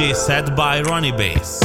DJ set by Rony Bass.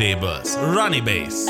The turntables, Rony Bass.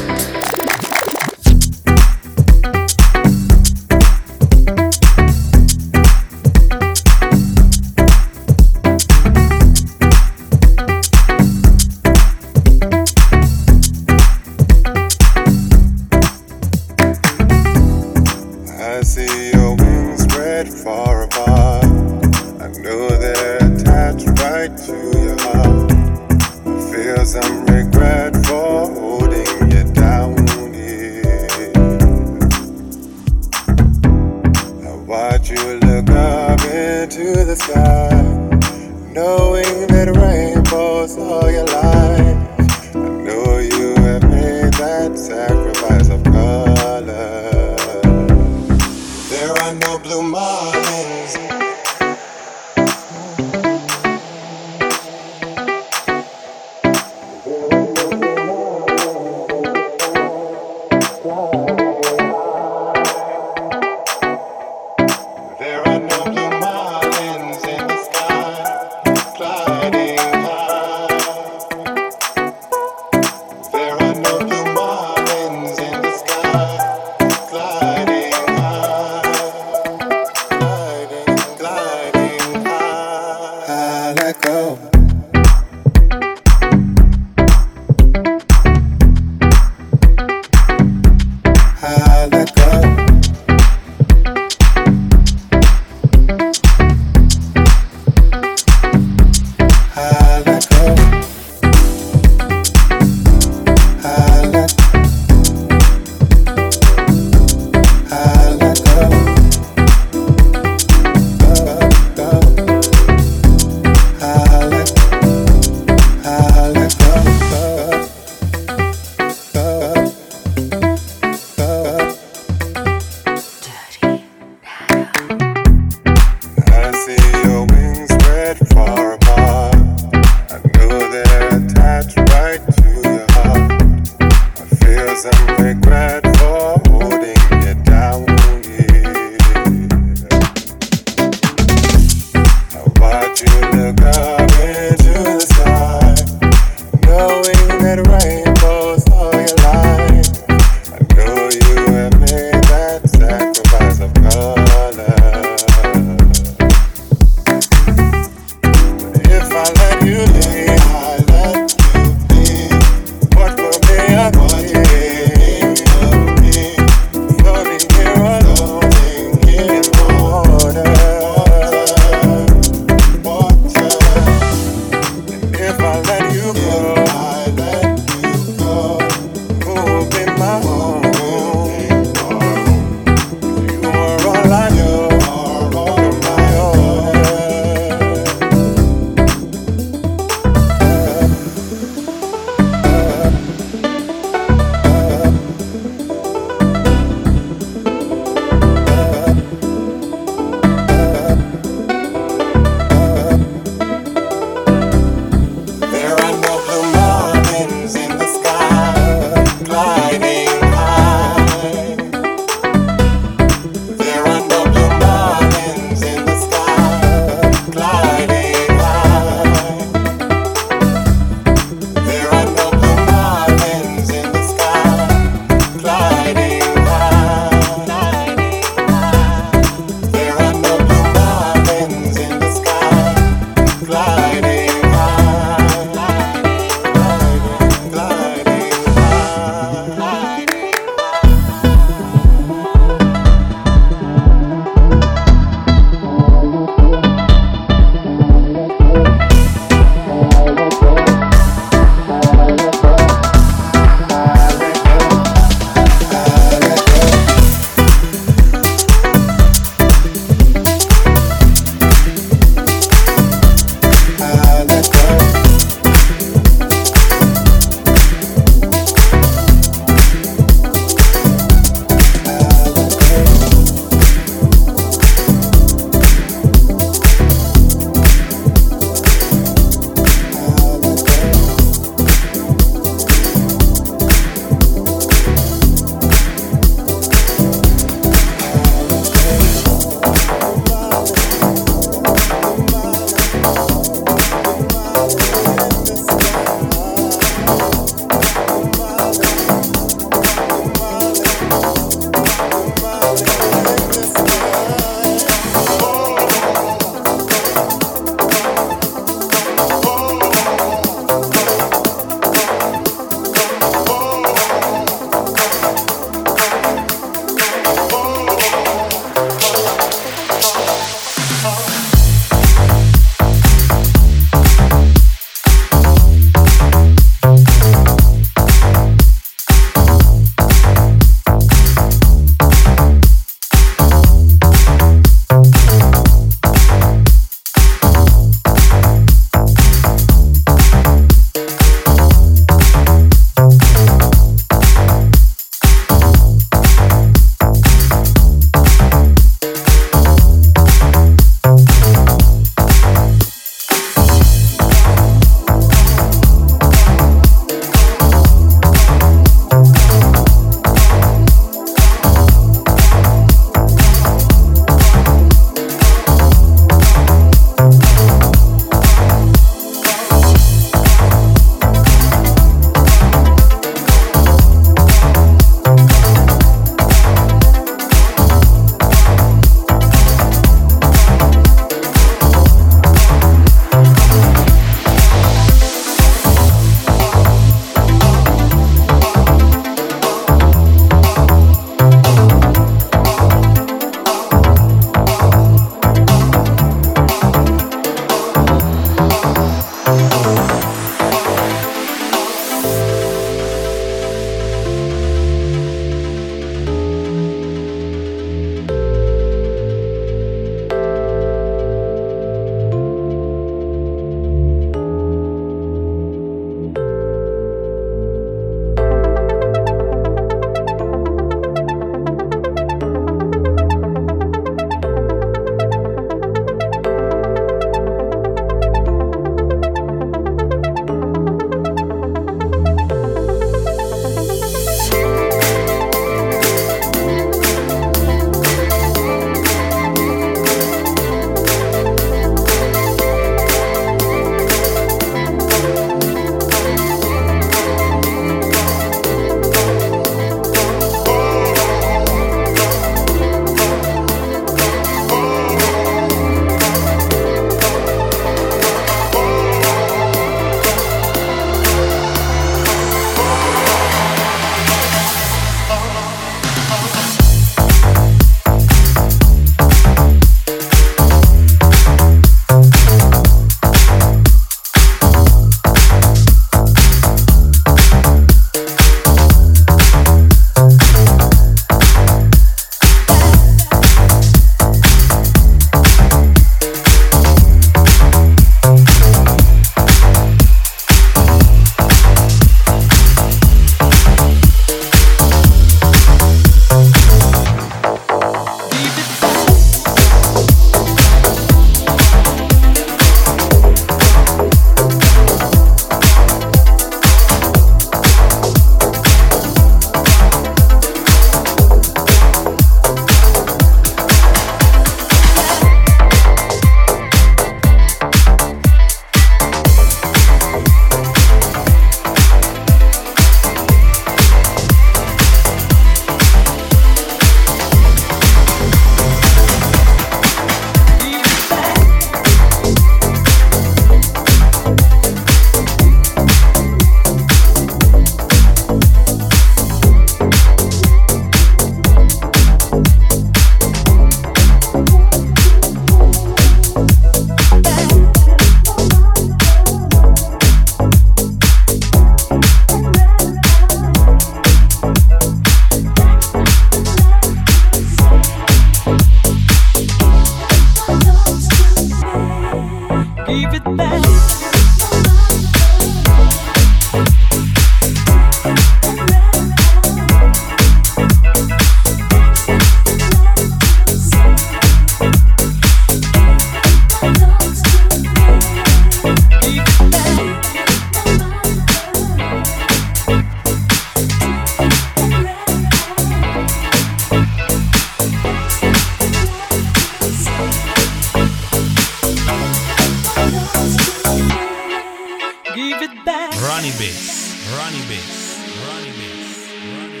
Rony Bass. Rony Bass. Rony Bass. Rony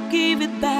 Bass. Give it back.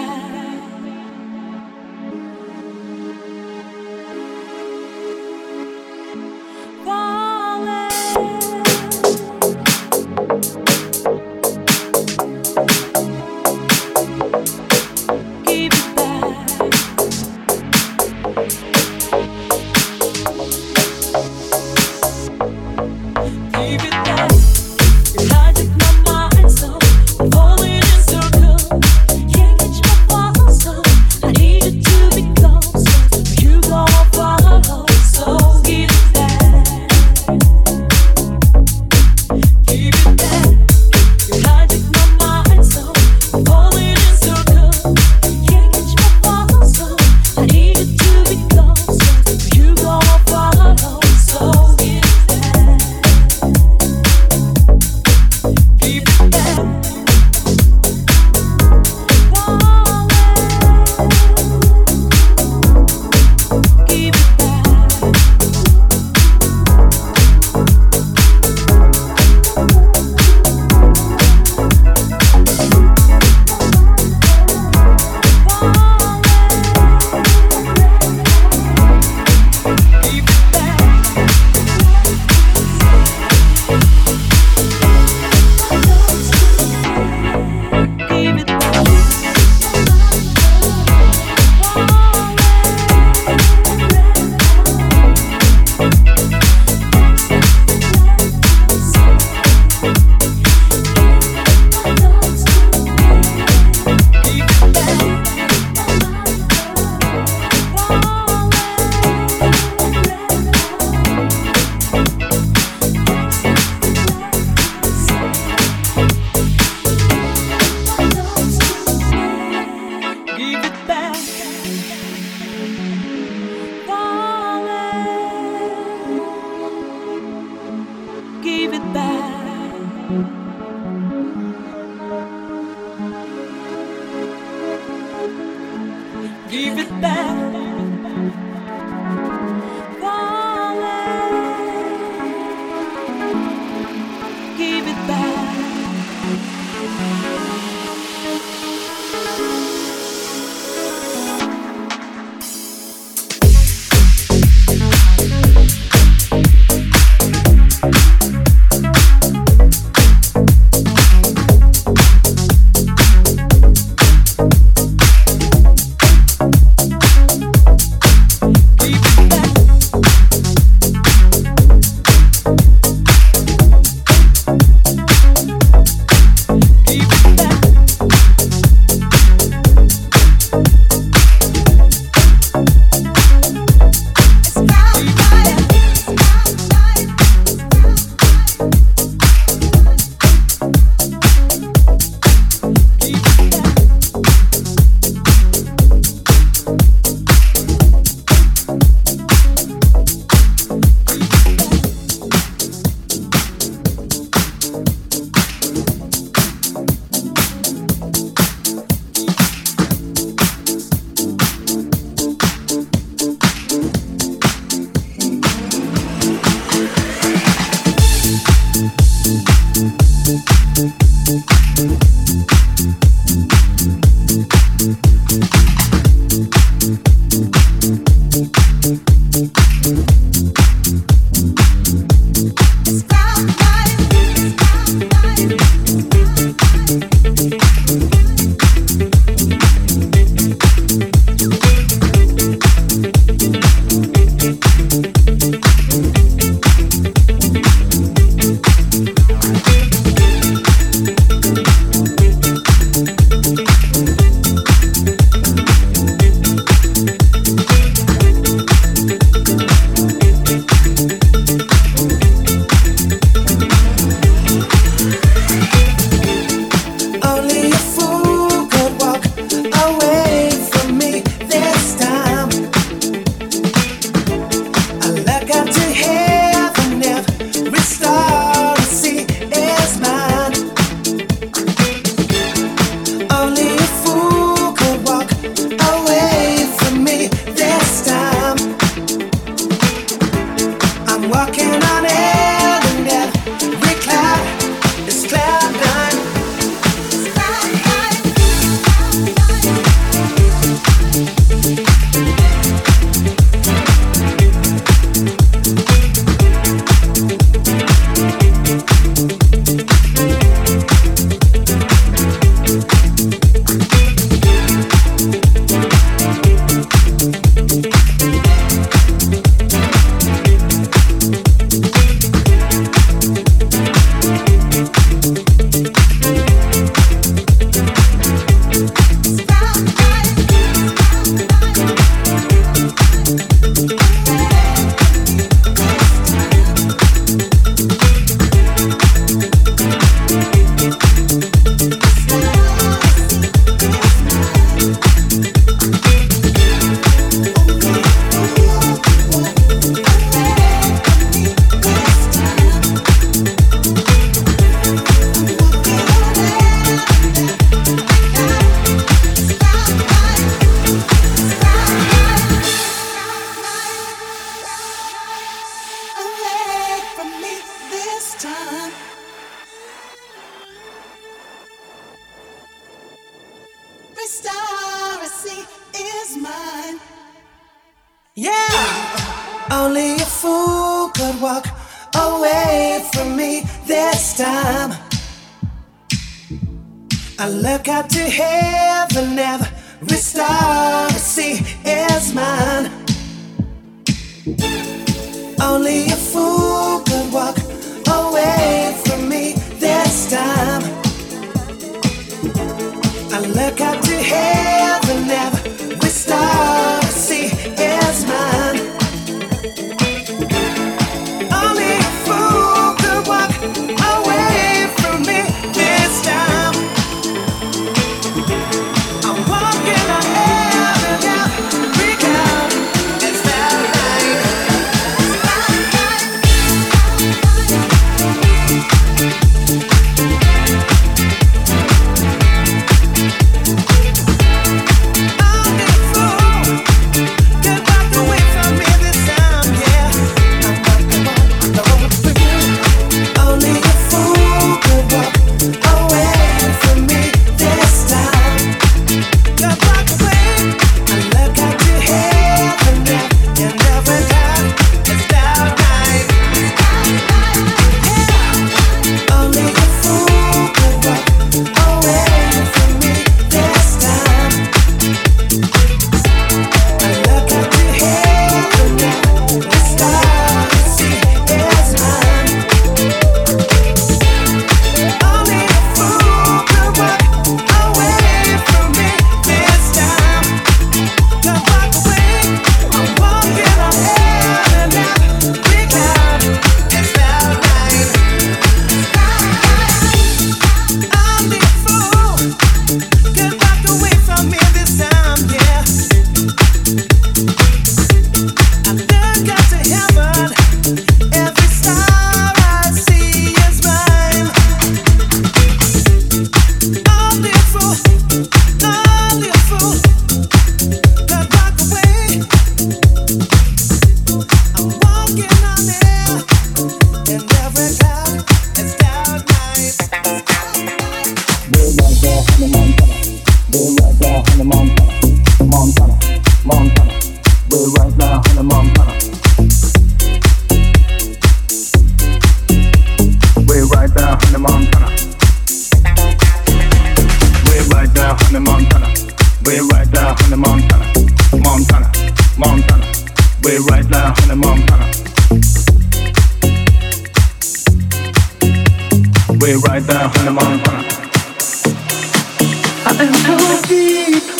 Dancing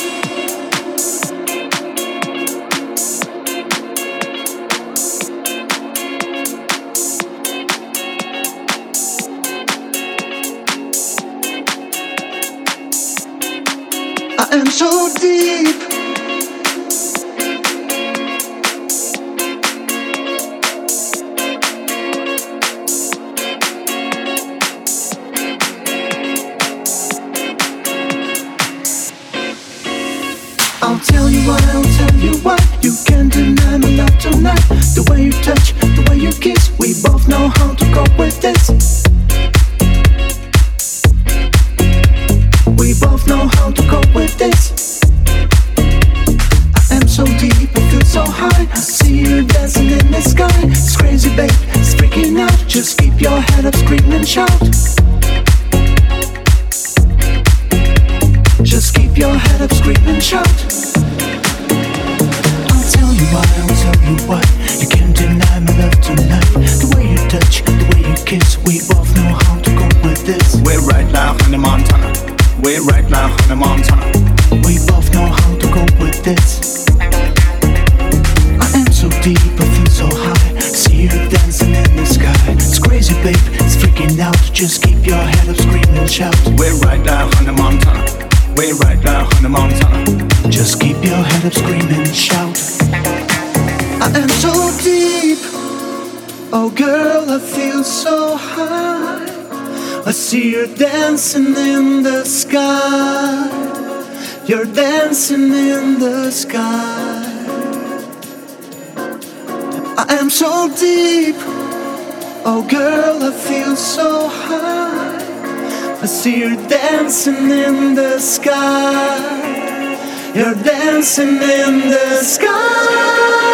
dancing in the sky. I am so deep. Oh, girl, I feel so high. I see you dancing in the sky. You're dancing in the sky.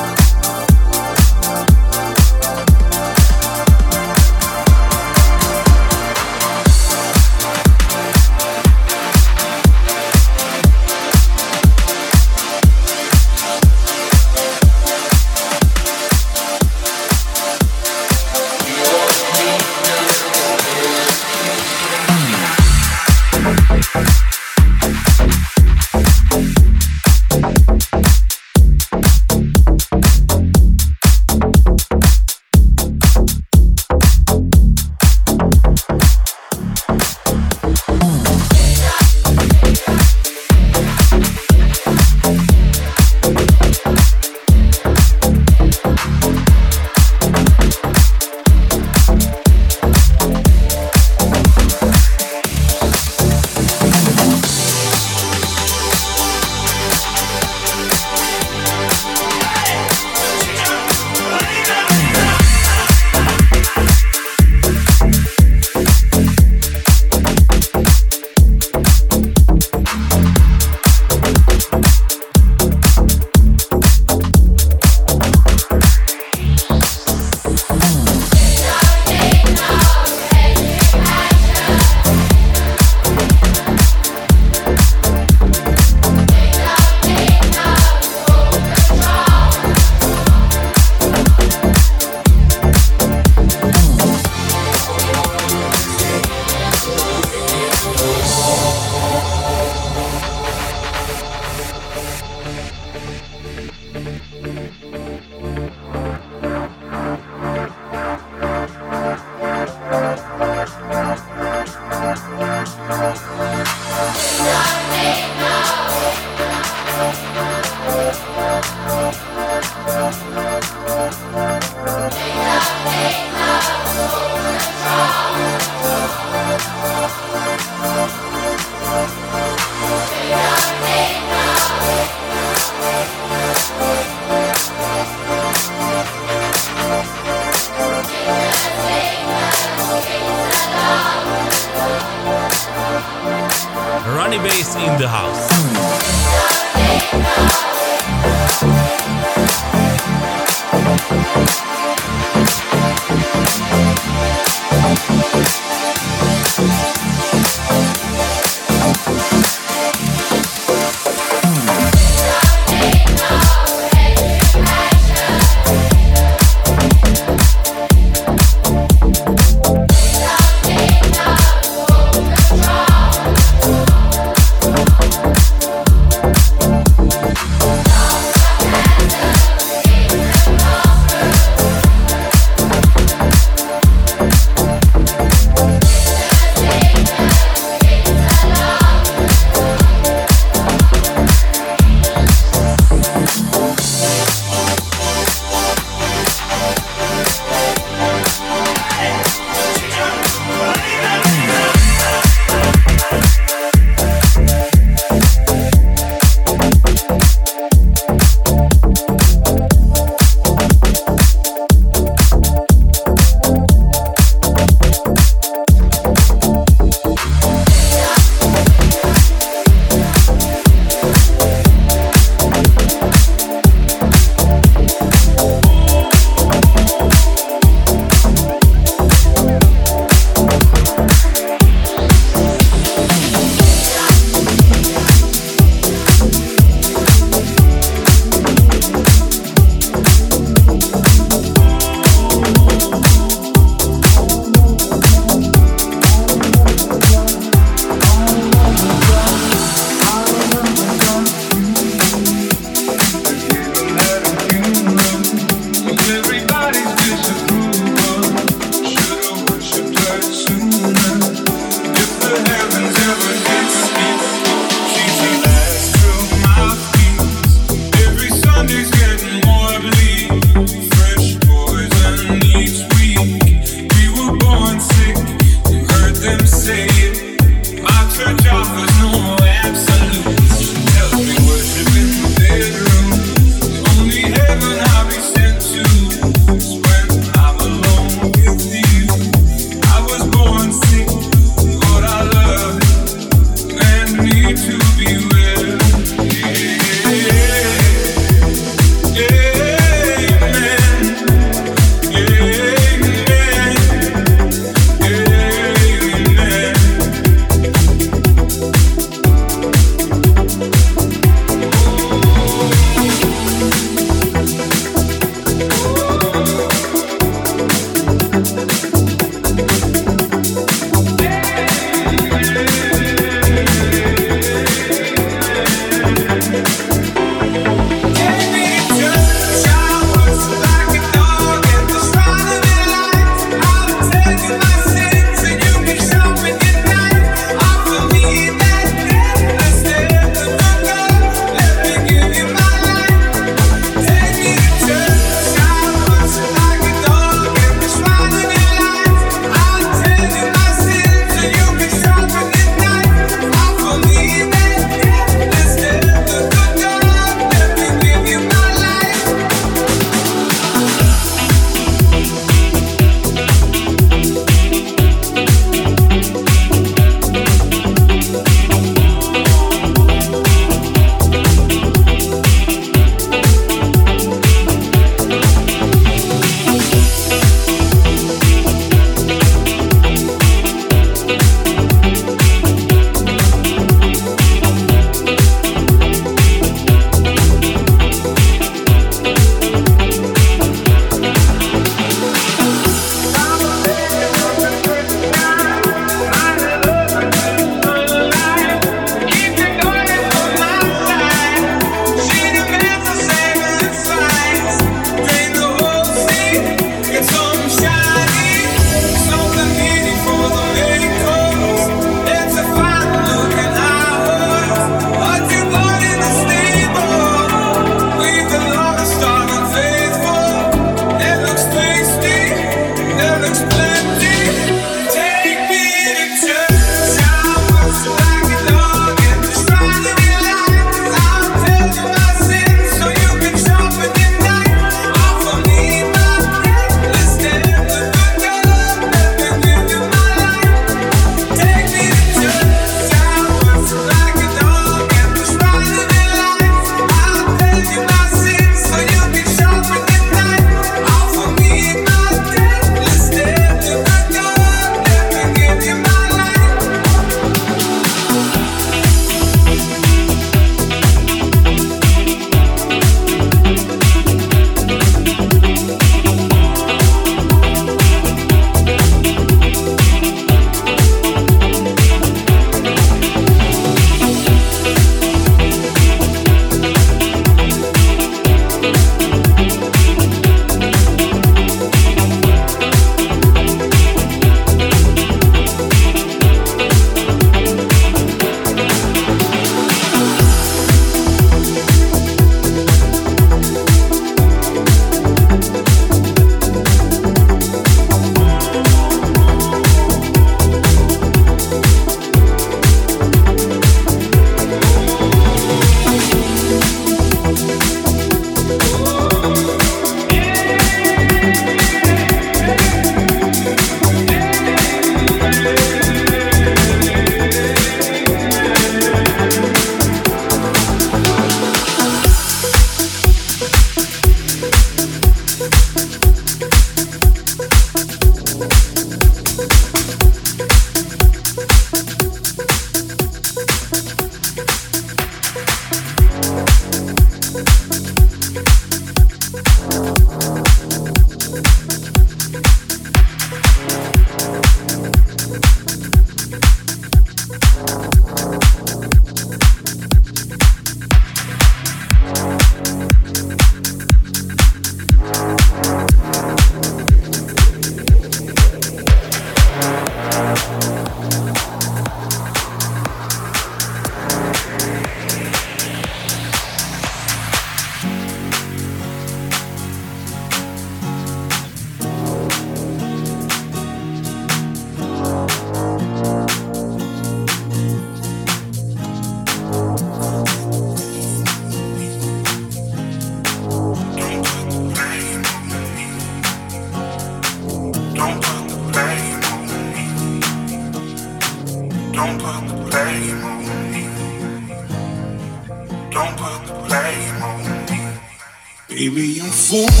Baby,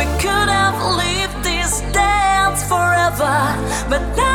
We could have lived this dance forever. But now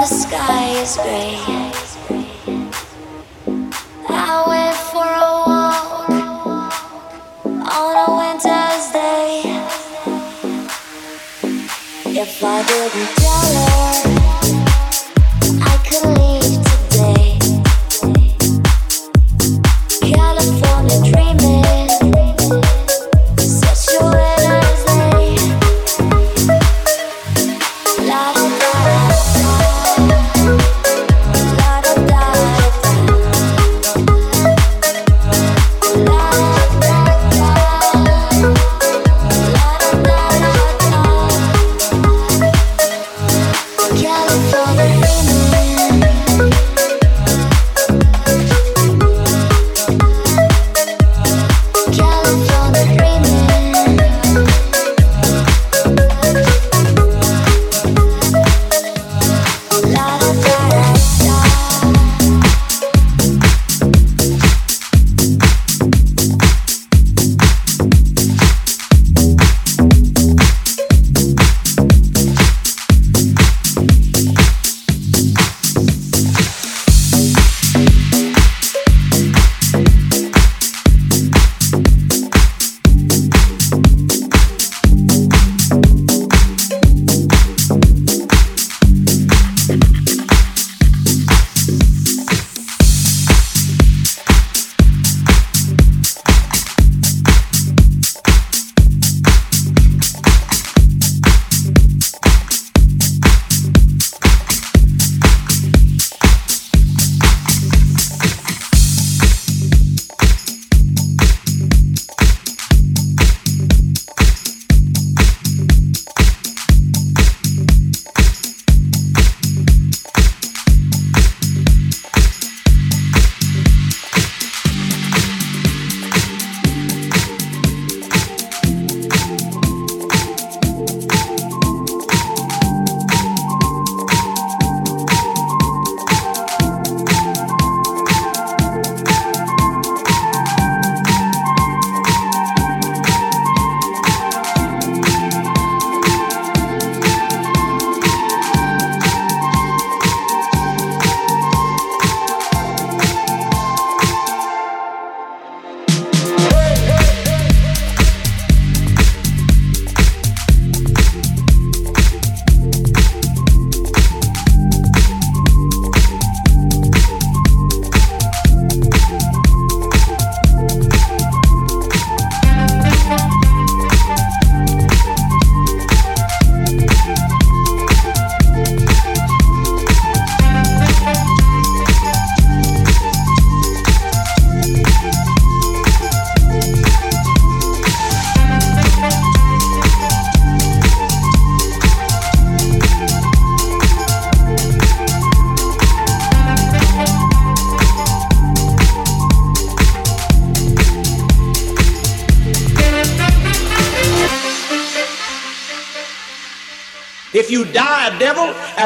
the sky is gray. I went for a walk on a winter's day. If I didn't.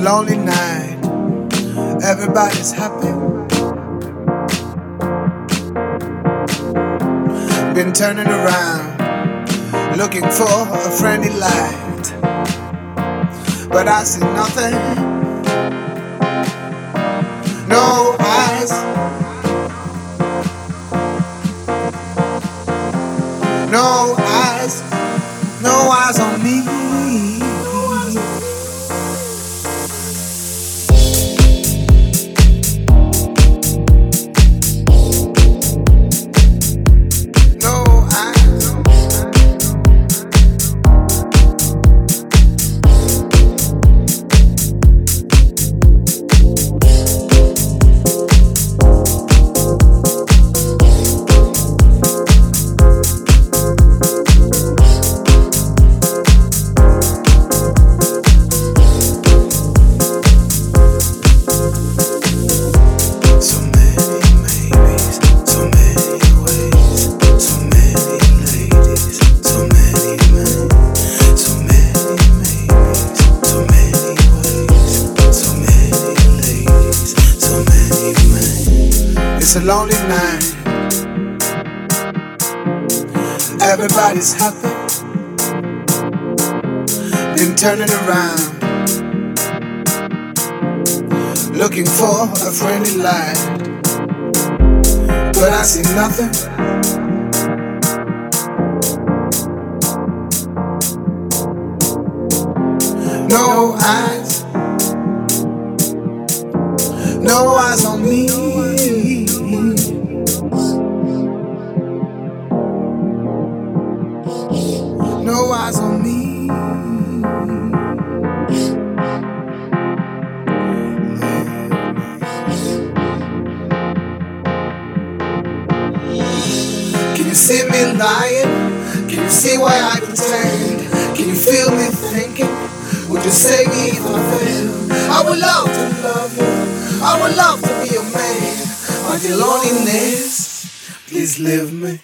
Long. Dying? Can you see why I pretend? Can you feel me thinking? Would you save me if I fail? I would love to love you. I would love to be your man. But your loneliness, please leave me.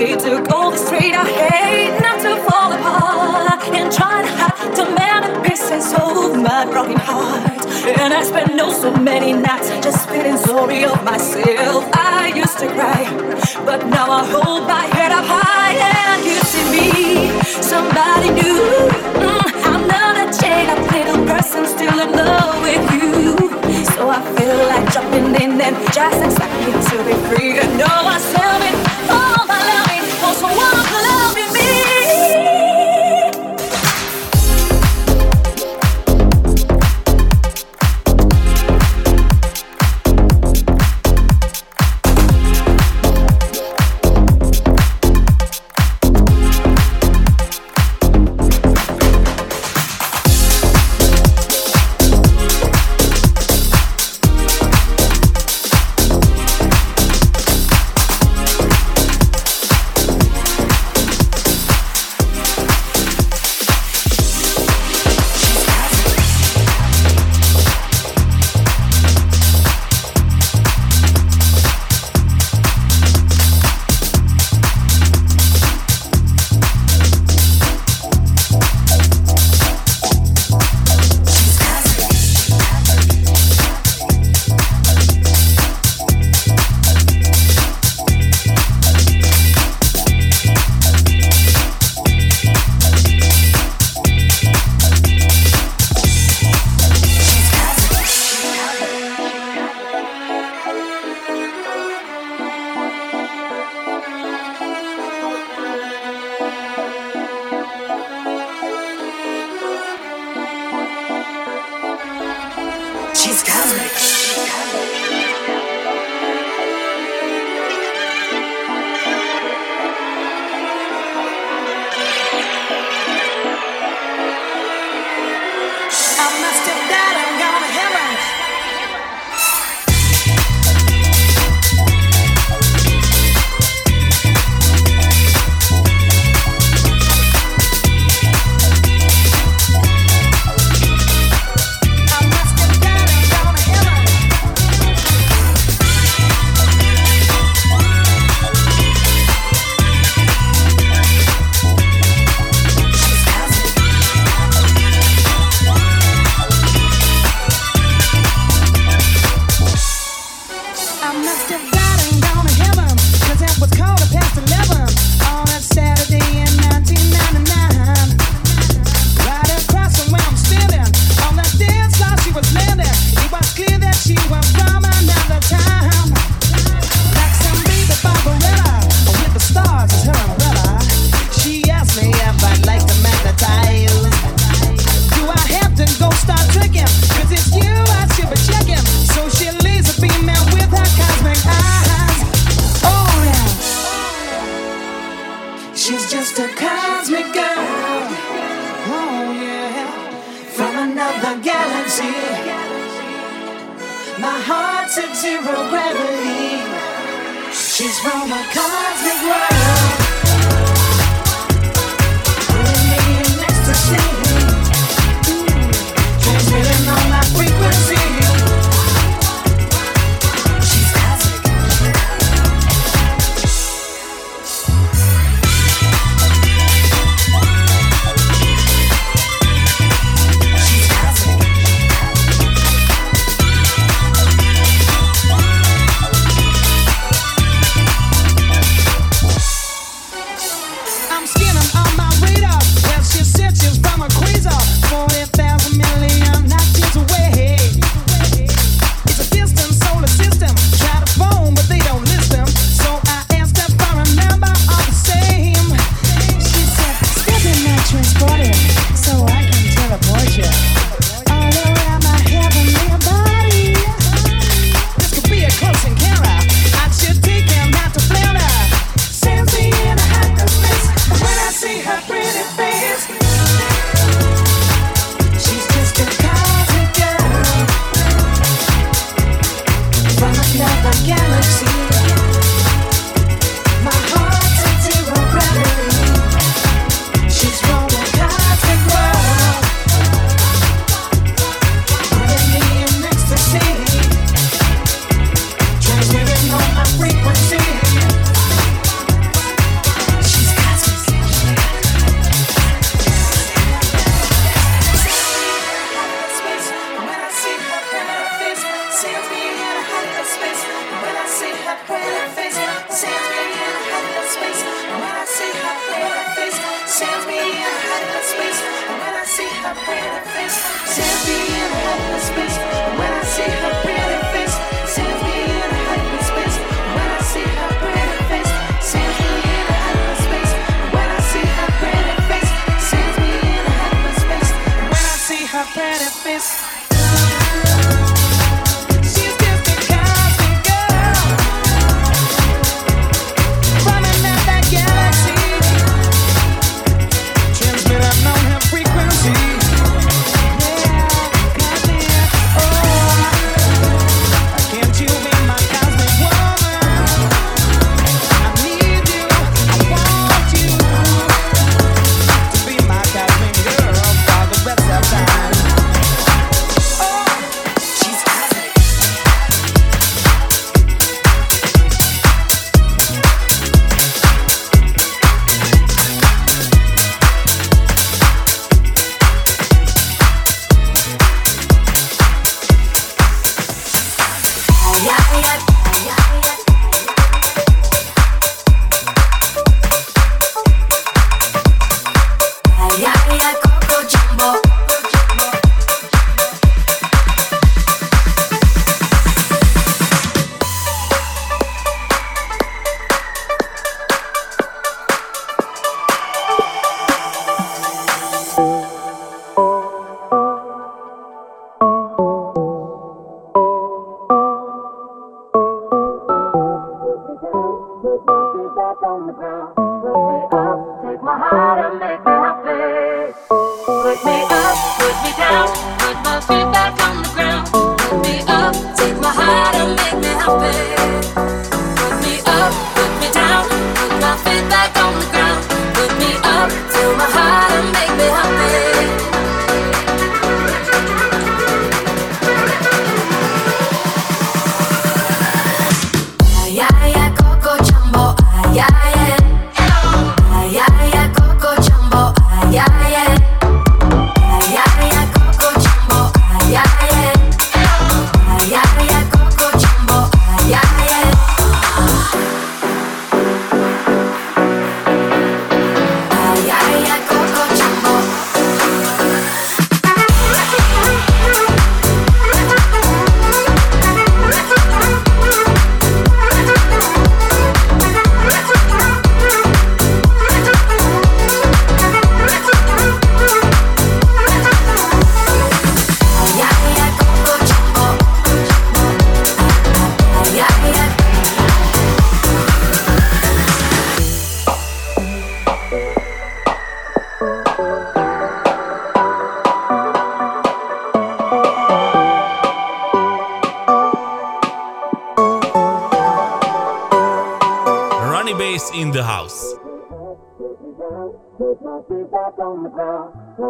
It took all the strength I had not to fall apart and try to hide the many pieces of my broken heart. And I spent no so many nights just feeling sorry of myself. I used to cry, but now I hold my head up high and you see me, somebody new. Mm, I'm not a jail little person still in love with you. So I feel like jumping in and just expecting to be free. And no one's telling me. Oh, 说话。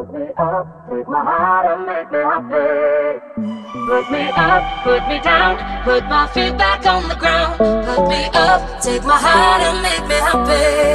put me up, take my heart and make me happy. Put me up, put me down, put my feet back on the ground. Put me up, take my heart and make me happy.